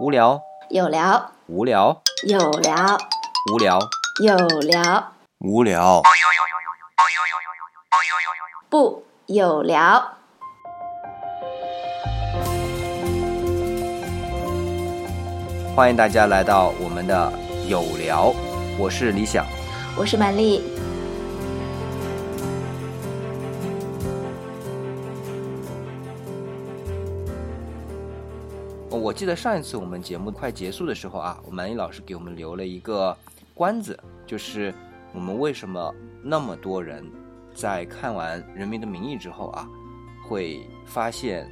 无聊，有聊，无聊，有聊，无聊，有聊，无聊。不有聊。欢迎大家来到我们的有聊，我是李想。我是曼丽。我记得上一次我们节目快结束的时候啊，满意老师给我们留了一个关子，就是我们为什么那么多人在看完《人民的名义》之后啊，会发现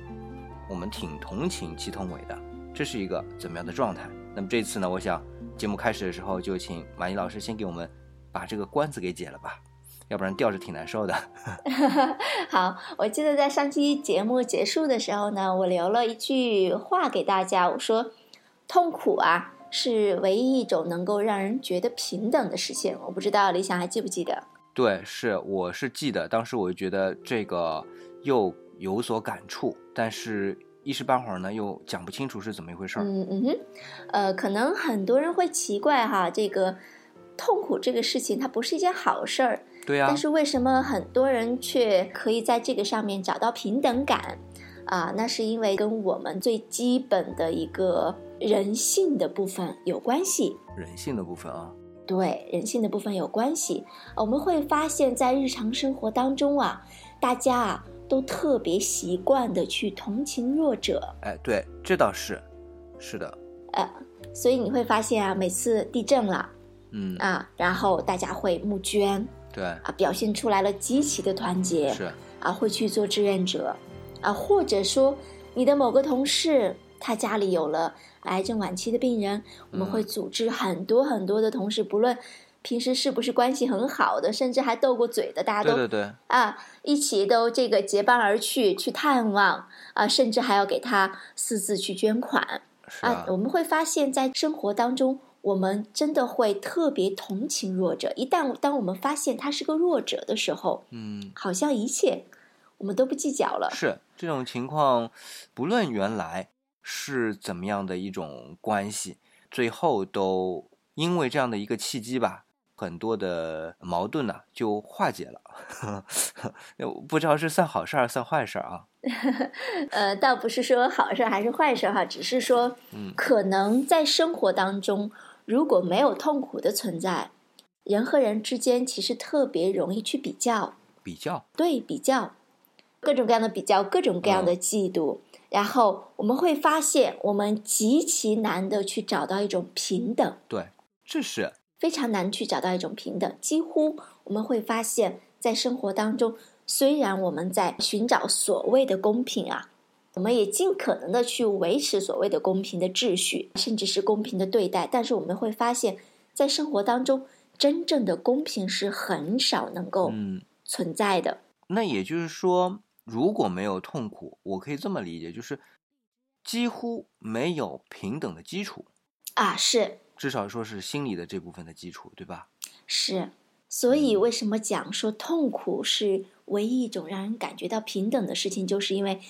我们挺同情祁同伟的，这是一个怎么样的状态？那么这次呢，我想节目开始的时候就请满意老师先给我们把这个关子给解了吧，要不然吊着挺难受的。好，我记得在上期节目结束的时候呢，我留了一句话给大家，我说：“痛苦啊，是唯一一种能够让人觉得平等的实现。”我不知道李想还记不记得？对，是我是记得，当时我就觉得这个又有所感触，但是一时半会儿呢又讲不清楚是怎么一回事儿。嗯嗯哼，呃，可能很多人会奇怪哈，这个痛苦这个事情它不是一件好事儿，对呀、但是为什么很多人却可以在这个上面找到平等感？啊，那是因为跟我们最基本的一个人性的部分有关系。人性的部分啊，对人性的部分有关系。我们会发现，在日常生活当中啊，大家啊都特别习惯的去同情弱者，哎，对，这倒是，是的，呃，所以你会发现啊，每次地震了嗯，啊，然后大家会募捐对，啊，表现出来了极其的团结。是，啊，会去做志愿者，啊，或者说你的某个同事他家里有了癌症晚期的病人，我们会组织很多很多的同事，不论平时是不是关系很好的，甚至还斗过嘴的，大家都对对对，啊一起都这个结伴而去去探望啊，甚至还要给他私自去捐款是。啊，我们会发现，在生活当中。我们真的会特别同情弱者。一旦当我们发现他是个弱者的时候，嗯，好像一切我们都不计较了。是这种情况，不论原来是怎么样的一种关系，最后都因为这样的一个契机吧。很多的矛盾呢、就化解了，不知道是算好事儿算坏事儿啊？呃，倒不是说好事还是坏事哈，只是说，嗯可能在生活当中，如果没有痛苦的存在，人和人之间其实特别容易去比较，比较，对比较，各种各样的比较，各种各样的嫉妒，然后我们会发现，我们极其难的去找到一种平等，对，这是。非常难去找到一种平等，几乎我们会发现，在生活当中，虽然我们在寻找所谓的公平啊，我们也尽可能的去维持所谓的公平的秩序，甚至是公平的对待，但是我们会发现，在生活当中，真正的公平是很少能够嗯。存在的。那也就是说，如果没有痛苦，我可以这么理解，就是几乎没有平等的基础，啊，是至少说是心理的这部分的基础，对吧？是，所以为什么讲说痛苦是唯一一种让人感觉到平等的事情，就是因为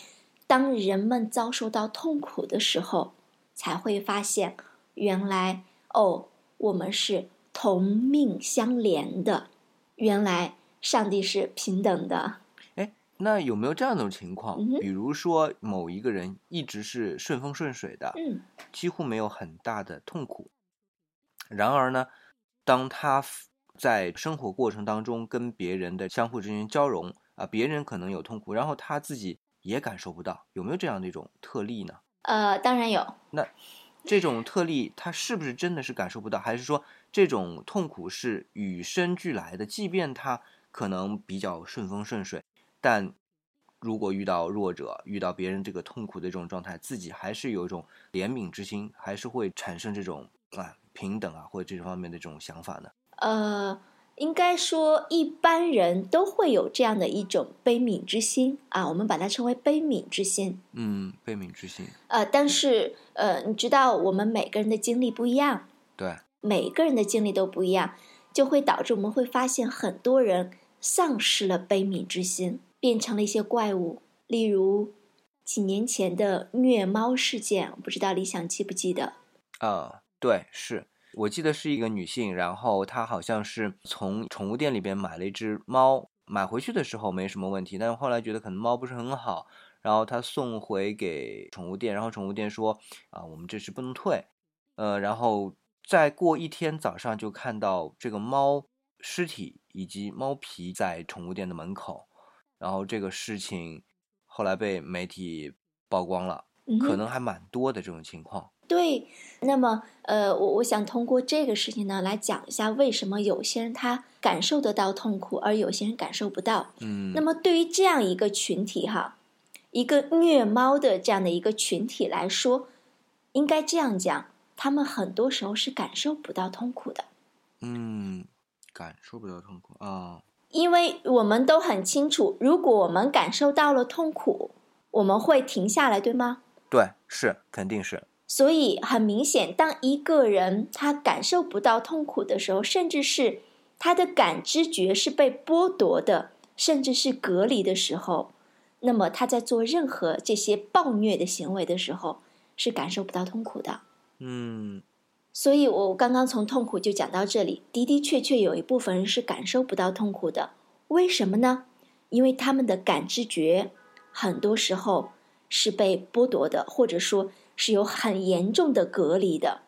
当人们遭受到痛苦的时候，才会发现原来哦，我们是同命相连的，原来上帝是平等的。那有没有这样一种情况？嗯比如说某一个人一直是顺风顺水的，嗯几乎没有很大的痛苦，然而呢，当他在生活过程当中跟别人的相互之间交融啊，别人可能有痛苦，然后他自己也感受不到，有没有这样的一种特例呢？呃，当然有。那这种特例，他是不是真的是感受不到，还是说这种痛苦是与生俱来的？即便他可能比较顺风顺水，但如果遇到弱者，遇到别人这个痛苦的这种状态，自己还是有一种怜悯之心，还是会产生这种啊平等啊或者这方面的这种想法呢？呃，应该说一般人都会有这样的一种悲悯之心啊，我们把它称为悲悯之心。嗯，悲悯之心，呃，但是呃，你知道我们每个人的经历不一样，对，每个人的经历都不一样，就会导致我们会发现很多人丧失了悲悯之心，变成了一些怪物，例如几年前的虐猫事件，我不知道李想记不记得？啊，对，是我记得是一个女性，然后她好像是从宠物店里边买了一只猫，买回去的时候没什么问题，但是后来觉得可能猫不是很好，然后她送回给宠物店，然后宠物店说啊，我们这是不能退，呃，然后再过一天早上就看到这个猫尸体以及猫皮在宠物店的门口，然后这个事情。后来被媒体曝光了，可能还蛮多的这种情况。对，那么呃，我我想通过这个事情呢，来讲一下为什么有些人他感受得到痛苦，而有些人感受不到。嗯，那么对于这样一个群体哈，一个虐猫的这样的一个群体来说，应该这样讲，他们很多时候是感受不到痛苦的。嗯，感受不到痛苦啊。因为我们都很清楚，如果我们感受到了痛苦，我们会停下来，对吗？对，是，肯定是。所以很明显，当一个人他感受不到痛苦的时候，甚至是他的感知觉是被剥夺的，甚至是隔离的时候，那么他在做任何这些暴虐的行为的时候，是感受不到痛苦的。嗯。所以，我刚刚从痛苦就讲到这里，的的确确有一部分人是感受不到痛苦的。为什么呢？因为他们的感知觉很多时候是被剥夺的，或者说是有很严重的隔离的。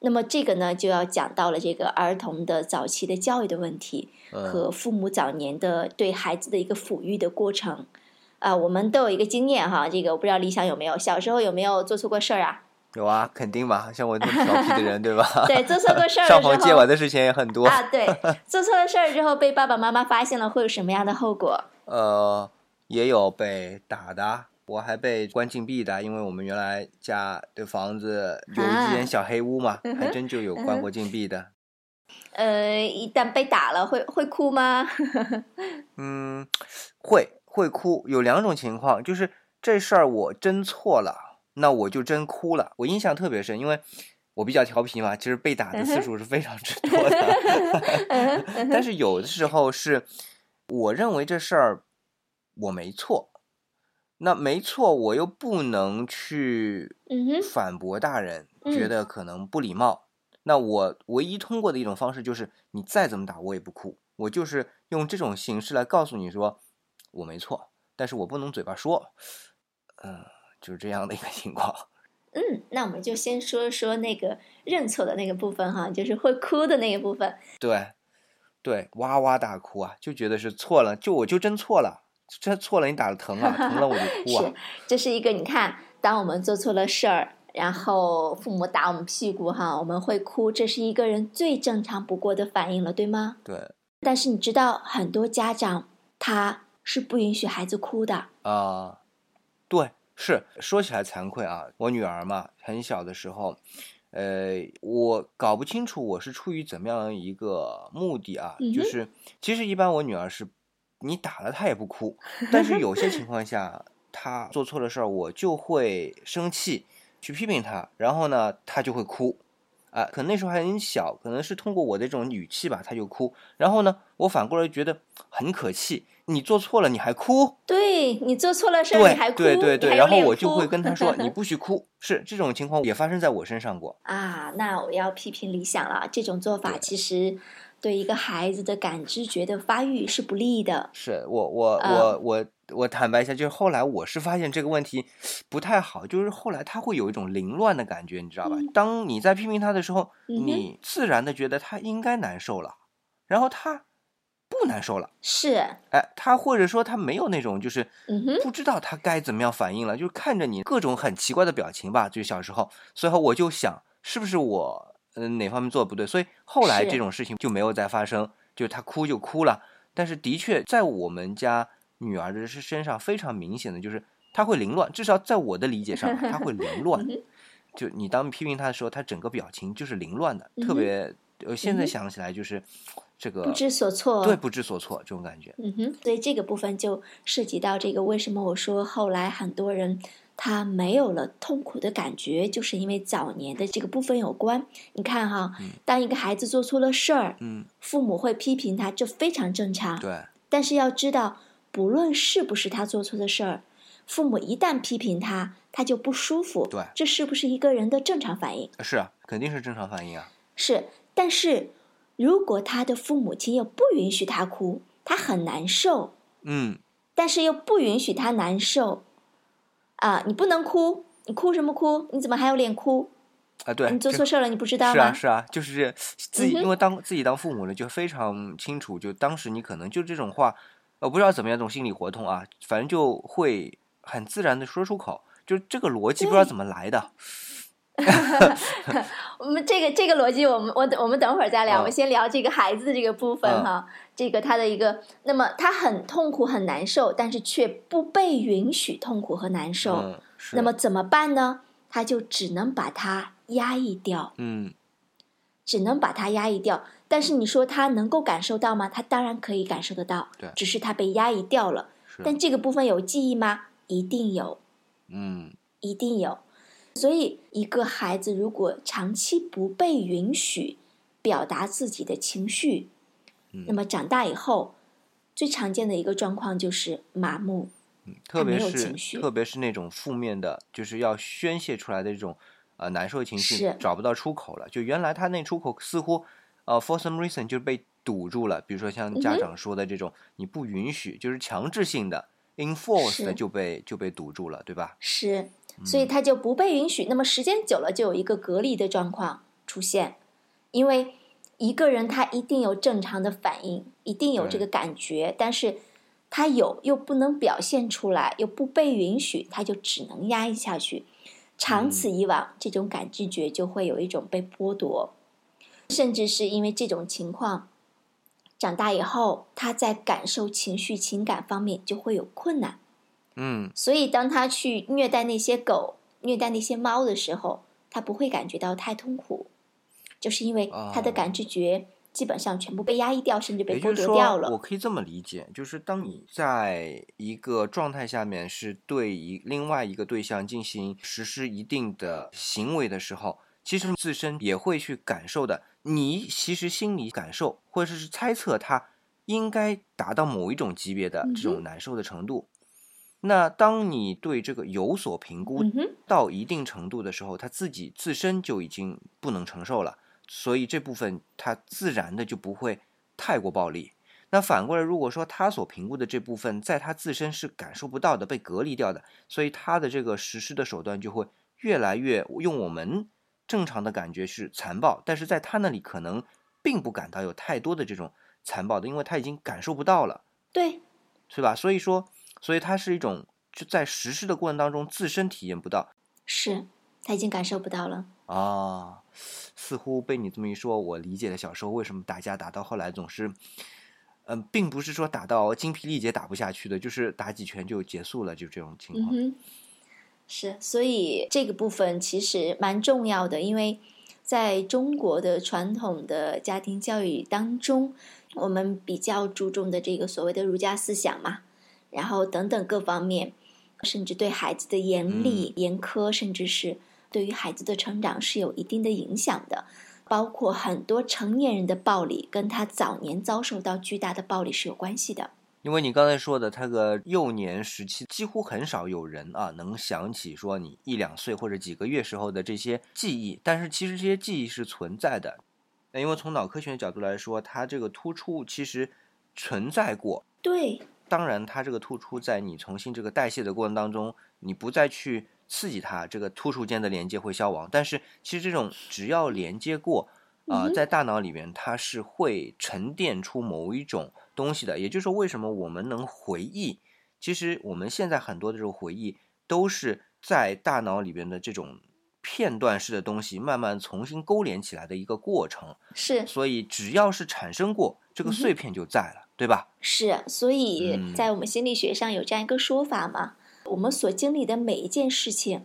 那么，这个呢，就要讲到了这个儿童的早期的教育的问题和父母早年的对孩子的一个抚育的过程。啊，我们都有一个经验哈，这个我不知道李想有没有，小时候有没有做错过事儿啊？有啊，肯定吧，像我这么调皮的人，对吧？对，做错过事儿上房揭碗的事情也很多啊。对，做错了事儿之后被爸爸妈妈发现了，会有什么样的后果？呃，也有被打的，我还被关禁闭的，因为我们原来家的房子有一间小黑屋嘛，还真就有关过禁闭的。呃，一旦被打了，会会哭吗？嗯，会会哭。有两种情况，就是这事儿我真错了。那我就真哭了，我印象特别深，因为我比较调皮嘛，其实被打的次数是非常之多的。但是有的时候是，我认为这事儿我没错，那没错，我又不能去反驳大人，觉得可能不礼貌。那我唯一通过的一种方式就是，你再怎么打我也不哭，我就是用这种形式来告诉你说我没错，但是我不能嘴巴说，嗯。就是这样的一个情况。嗯，那我们就先说说那个认错的那个部分哈，就是会哭的那个部分。对，对，哇哇大哭啊，就觉得是错了，就我就真错了，这错了你打的疼啊，疼了我就哭啊。是，这是一个你看，当我们做错了事儿，然后父母打我们屁股哈，我们会哭，这是一个人最正常不过的反应了，对吗？对。但是你知道，很多家长他是不允许孩子哭的啊，对。是说起来惭愧啊，我女儿嘛，很小的时候，呃，我搞不清楚我是出于怎么样一个目的啊，就是其实一般我女儿是，你打了他也不哭，但是有些情况下他做错了事儿，我就会生气去批评他，然后呢他就会哭。啊，可能那时候还很小，可能是通过我的这种语气吧，他就哭。然后呢，我反过来觉得很可气，你做错了你还哭？对你做错了事儿你还哭？对对对，然后我就会跟他说，你 不许哭。是这种情况也发生在我身上过。啊，那我要批评理想了，这种做法其实对一个孩子的感知觉的发育是不利的。是我我我我。我坦白一下，就是后来我是发现这个问题不太好，就是后来他会有一种凌乱的感觉，你知道吧？当你在批评他的时候，你自然的觉得他应该难受了，然后他不难受了，是，哎，他或者说他没有那种就是不知道他该怎么样反应了，就是看着你各种很奇怪的表情吧，就小时候，所以我就想是不是我嗯哪方面做的不对，所以后来这种事情就没有再发生，就是他哭就哭了，但是的确在我们家。女儿的是身上非常明显的就是她会凌乱，至少在我的理解上，她会凌乱。就你当批评她的时候，她整个表情就是凌乱的，特别。呃，现在想起来就是这个不知所措，对，不知所措这种感觉。嗯哼，所以这个部分就涉及到这个为什么我说后来很多人他没有了痛苦的感觉，就是因为早年的这个部分有关。你看哈，当一个孩子做错了事儿，嗯，父母会批评他，这非常正常。对，但是要知道。不论是不是他做错的事儿，父母一旦批评他，他就不舒服。对这是不是一个人的正常反应？是啊，肯定是正常反应啊。是，但是如果他的父母亲又不允许他哭，他很难受，嗯，但是又不允许他难受，啊，你不能哭，你哭什么哭？你怎么还有脸哭？啊，对，你做错事了，你不知道是啊，是啊，就是自己，嗯因为当自己当父母了，就非常清楚，就当时你可能就这种话，我，不知道怎么样这种心理活动啊，反正就会很自然的说出口，就这个逻辑不知道怎么来的。我们这个这个逻辑，我们我等我们等会儿再聊。嗯我们先聊这个孩子的这个部分嗯哈，这个他的一个，那么他很痛苦很难受，但是却不被允许痛苦和难受，嗯，那么怎么办呢？他就只能把它压抑掉，嗯，只能把它压抑掉。但是你说他能够感受到吗？他当然可以感受得到，对只是他被压抑掉了。是。但这个部分有记忆吗？一定有。嗯一定有。所以，一个孩子如果长期不被允许表达自己的情绪，嗯那么长大以后，最常见的一个状况就是麻木。嗯，特别是特别是那种负面的，就是要宣泄出来的这种呃难受的情绪，找不到出口了。就原来他那出口似乎呃 for some reason 就被堵住了，比如说像家长说的这种，你不允许，就是强制性的的就被就被堵住了，对吧？是，所以他就不被允许。那么时间久了，就有一个隔离的状况出现，因为一个人他一定有正常的反应，一定有这个感觉，但是他有又不能表现出来，又不被允许，他就只能压抑下去。长此以往，这种感知觉就会有一种被剥夺，甚至是因为这种情况，长大以后他在感受情绪、情感方面就会有困难。嗯所以，当他去虐待那些狗、虐待那些猫的时候，他不会感觉到太痛苦，就是因为他的哦感知觉基本上全部被压抑掉，甚至被剥夺掉了。我可以这么理解，就是当你在一个状态下面是对一另外一个对象进行实施一定的行为的时候，其实自身也会去感受的。你其实心里感受或者是猜测他应该达到某一种级别的这嗯种难受的程度。那当你对这个有所评估到一定程度的时候，他自己自身就已经不能承受了，所以这部分他自然的就不会太过暴力。那反过来，如果说他所评估的这部分在他自身是感受不到的、被隔离掉的，所以他的这个实施的手段就会越来越用我们正常的感觉是残暴，但是在他那里可能并不感到有太多的这种残暴的，因为他已经感受不到了。对，是吧？所以说，所以它是一种就在实施的过程当中自身体验不到是他已经感受不到了。啊。似乎被你这么一说，我理解了小时候为什么打架打到后来总是，嗯、并不是说打到精疲力竭打不下去的，就是打几拳就结束了，就这种情况。嗯，是，所以这个部分其实蛮重要的，因为在中国的传统的家庭教育当中，我们比较注重的这个所谓的儒家思想嘛，然后等等各方面，甚至对孩子的严厉、严苛，甚至是对于孩子的成长是有一定的影响的。包括很多成年人的暴力，跟他早年遭受到巨大的暴力是有关系的。因为你刚才说的，他个幼年时期几乎很少有人啊能想起说你一两岁或者几个月时候的这些记忆，但是其实这些记忆是存在的，那因为从脑科学的角度来说，它这个突出其实存在过。对，当然，它这个突出在你重新这个代谢的过程当中，你不再去刺激它，这个突触间的连接会消亡。但是其实这种只要连接过，啊、在大脑里面它是会沉淀出某一种东西的。也就是说，为什么我们能回忆？其实我们现在很多的这种回忆都是在大脑里边的这种片段式的东西慢慢重新勾连起来的一个过程。是所以只要是产生过，这个碎片就在了，对吧？是，所以嗯在我们心理学上有这样一个说法嘛，我们所经历的每一件事情，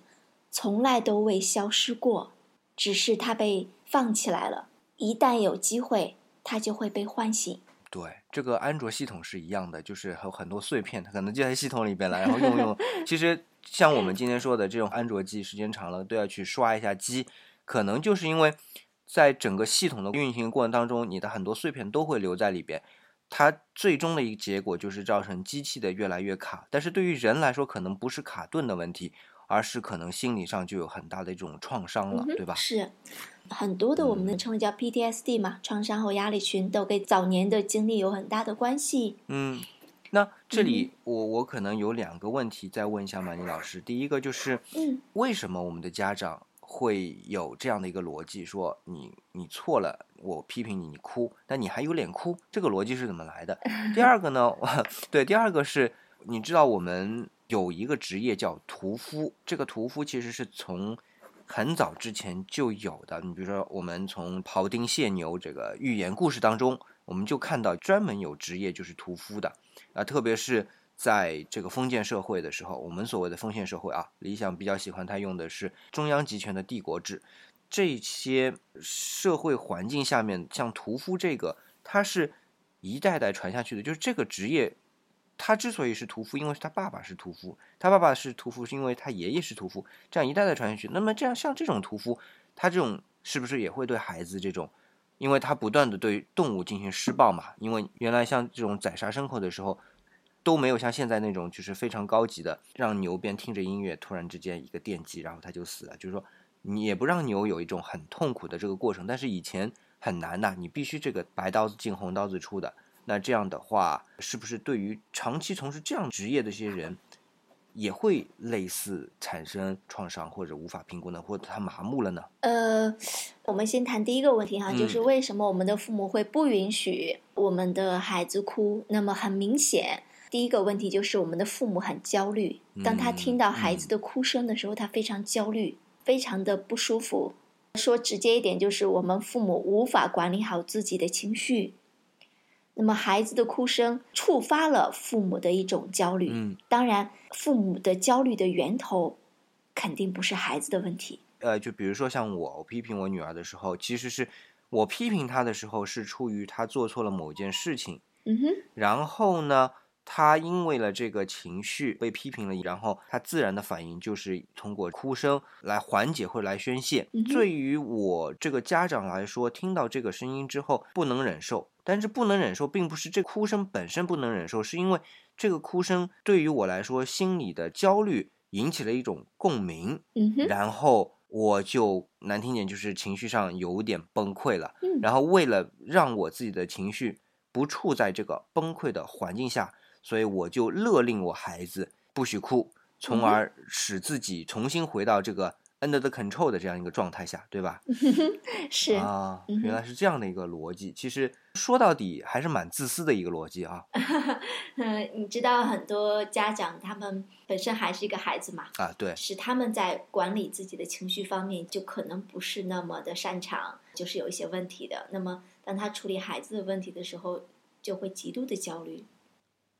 从来都未消失过，只是它被放起来了。一旦有机会，它就会被唤醒。对，这个安卓系统是一样的，就是还有很多碎片，它可能就在系统里边了，然后用用。其实像我们今天说的这种安卓机，时间长了都要去刷一下机，可能就是因为在整个系统的运行过程当中，你的很多碎片都会留在里边。它最终的一个结果就是造成机器的越来越卡。但是对于人来说，可能不是卡顿的问题，而是可能心理上就有很大的一种创伤了，对吧？是，很多的我们能称为叫 PTSD 嘛，创伤后压力群，都跟早年的经历有很大的关系。嗯，那这里我我可能有两个问题再问一下马尼老师。第一个就是，嗯，为什么我们的家长会有这样的一个逻辑，说你你错了，我批评你，你哭，但你还有脸哭，这个逻辑是怎么来的？第二个呢，对，第二个是，你知道我们有一个职业叫屠夫，这个屠夫其实是从很早之前就有的。你比如说，我们从庖丁解牛这个寓言故事当中，我们就看到专门有职业就是屠夫的啊，特别是在这个封建社会的时候，我们所谓的封建社会啊，理想比较喜欢他用的是中央集权的帝国制。这些社会环境下面，像屠夫这个，他是一代代传下去的。就是这个职业，他之所以是屠夫，因为他爸爸是屠夫，他爸爸是屠夫，是因为他爷爷是屠夫，这样一代代传下去。那么这样像这种屠夫，他这种是不是也会对孩子这种？因为他不断的对动物进行施暴嘛，因为原来像这种宰杀牲口的时候，都没有像现在那种就是非常高级的，让牛边听着音乐，突然之间一个电击，然后它就死了。就是说，你也不让牛有一种很痛苦的这个过程。但是以前很难呐，你必须这个白刀子进红刀子出的。那这样的话，是不是对于长期从事这样职业的一些人，也会类似产生创伤或者无法评估呢？或者他麻木了呢？呃，我们先谈第一个问题哈，嗯就是为什么我们的父母会不允许我们的孩子哭？那么很明显，第一个问题就是我们的父母很焦虑，当他听到孩子的哭声的时候，他非常焦虑，非常的不舒服。说直接一点，就是我们父母无法管理好自己的情绪。那么孩子的哭声触发了父母的一种焦虑，嗯，当然，父母的焦虑的源头肯定不是孩子的问题。呃，就比如说像我，我批评我女儿的时候，其实是我批评她的时候是出于她做错了某件事情，嗯哼，然后呢，她因为了这个情绪被批评了，然后他自然的反应就是通过哭声来缓解或者来宣泄。嗯对于我这个家长来说，听到这个声音之后不能忍受，但是不能忍受，并不是这哭声本身不能忍受，是因为这个哭声对于我来说心里的焦虑引起了一种共鸣，嗯哼，然后我就难听点就是情绪上有点崩溃了。嗯然后为了让我自己的情绪不处在这个崩溃的环境下，所以我就勒令我孩子不许哭，从而使自己重新回到这个 under the control 的这样一个状态下，对吧？是，啊，原来是这样的一个逻辑。其实说到底还是蛮自私的一个逻辑啊 嗯，你知道很多家长他们本身还是一个孩子嘛，啊，对，是他们在管理自己的情绪方面就可能不是那么的擅长，就是有一些问题的。那么当他处理孩子的问题的时候，就会极度的焦虑。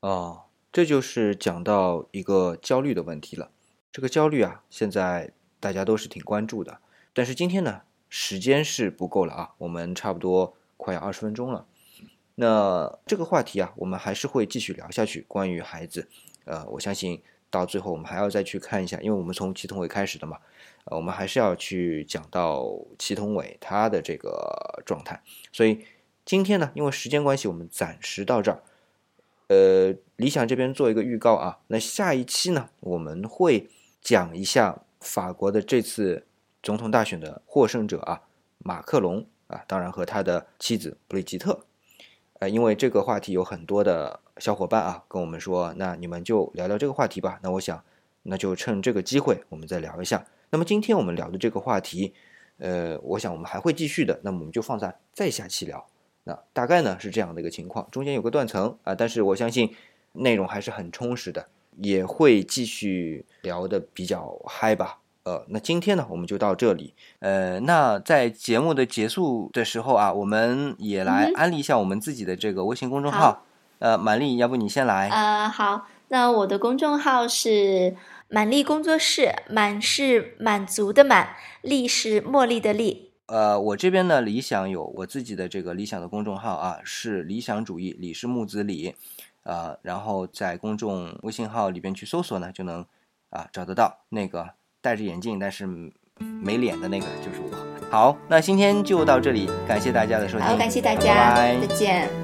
哦，这就是讲到一个焦虑的问题了。这个焦虑啊，现在大家都是挺关注的，但是今天呢，时间是不够了啊，我们差不多快要二十分钟了。那这个话题啊，我们还是会继续聊下去。关于孩子，呃，我相信到最后我们还要再去看一下，因为我们从祁同伟开始的嘛，呃，我们还是要去讲到祁同伟他的这个状态。所以今天呢，因为时间关系，我们暂时到这儿。呃，理想这边做一个预告啊，那下一期呢，我们会讲一下法国的这次总统大选的获胜者啊，马克龙啊，当然和他的妻子布里吉特。呃，因为这个话题有很多的小伙伴啊跟我们说，那你们就聊聊这个话题吧。那我想，那就趁这个机会，我们再聊一下。那么今天我们聊的这个话题，呃，我想我们还会继续的，那么我们就放在再下期聊。那大概呢是这样的一个情况，中间有个断层啊，但是我相信内容还是很充实的，也会继续聊的比较嗨吧。呃，那今天呢我们就到这里。呃，那在节目的结束的时候啊，我们也来安利一下我们自己的这个微信公众好号。呃，满丽，要不你先来？呃，好，那我的公众号是满丽工作室，满是满足的满，丽是茉莉的丽。呃，我这边呢，理想有我自己的这个理想的公众号啊，是理想主义，李是木子李，呃，然后在公众微信号里边去搜索呢，就能啊找得到那个戴着眼镜但是没脸的那个就是我。好，那今天就到这里，感谢大家的收听，好，感谢大家，拜拜再见。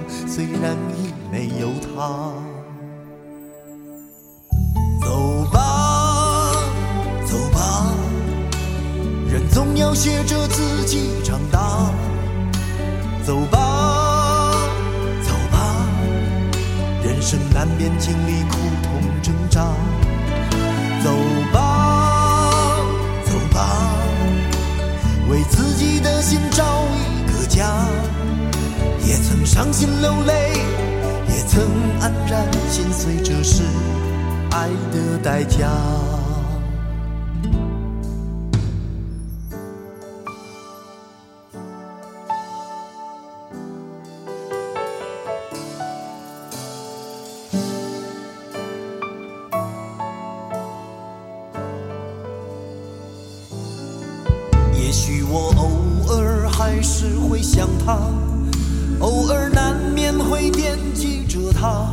虽然已没有他。走吧，走吧，人总要学着自己长大。走吧，走吧，人生难免经历苦痛挣扎。走吧，走吧，为自己的心找一个家。也曾伤心流泪，也曾黯然心碎，这是爱的代价。也许我偶尔还是会想他，偶尔难免会惦记着他，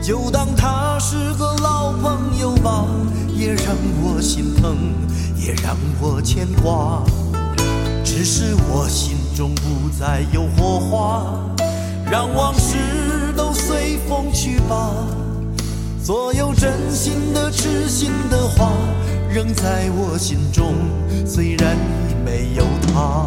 就当他是个老朋友吧，也让我心疼，也让我牵挂。只是我心中不再有火花，让往事都随风去吧。所有真心的、痴心的话，仍在我心中，虽然已没有他。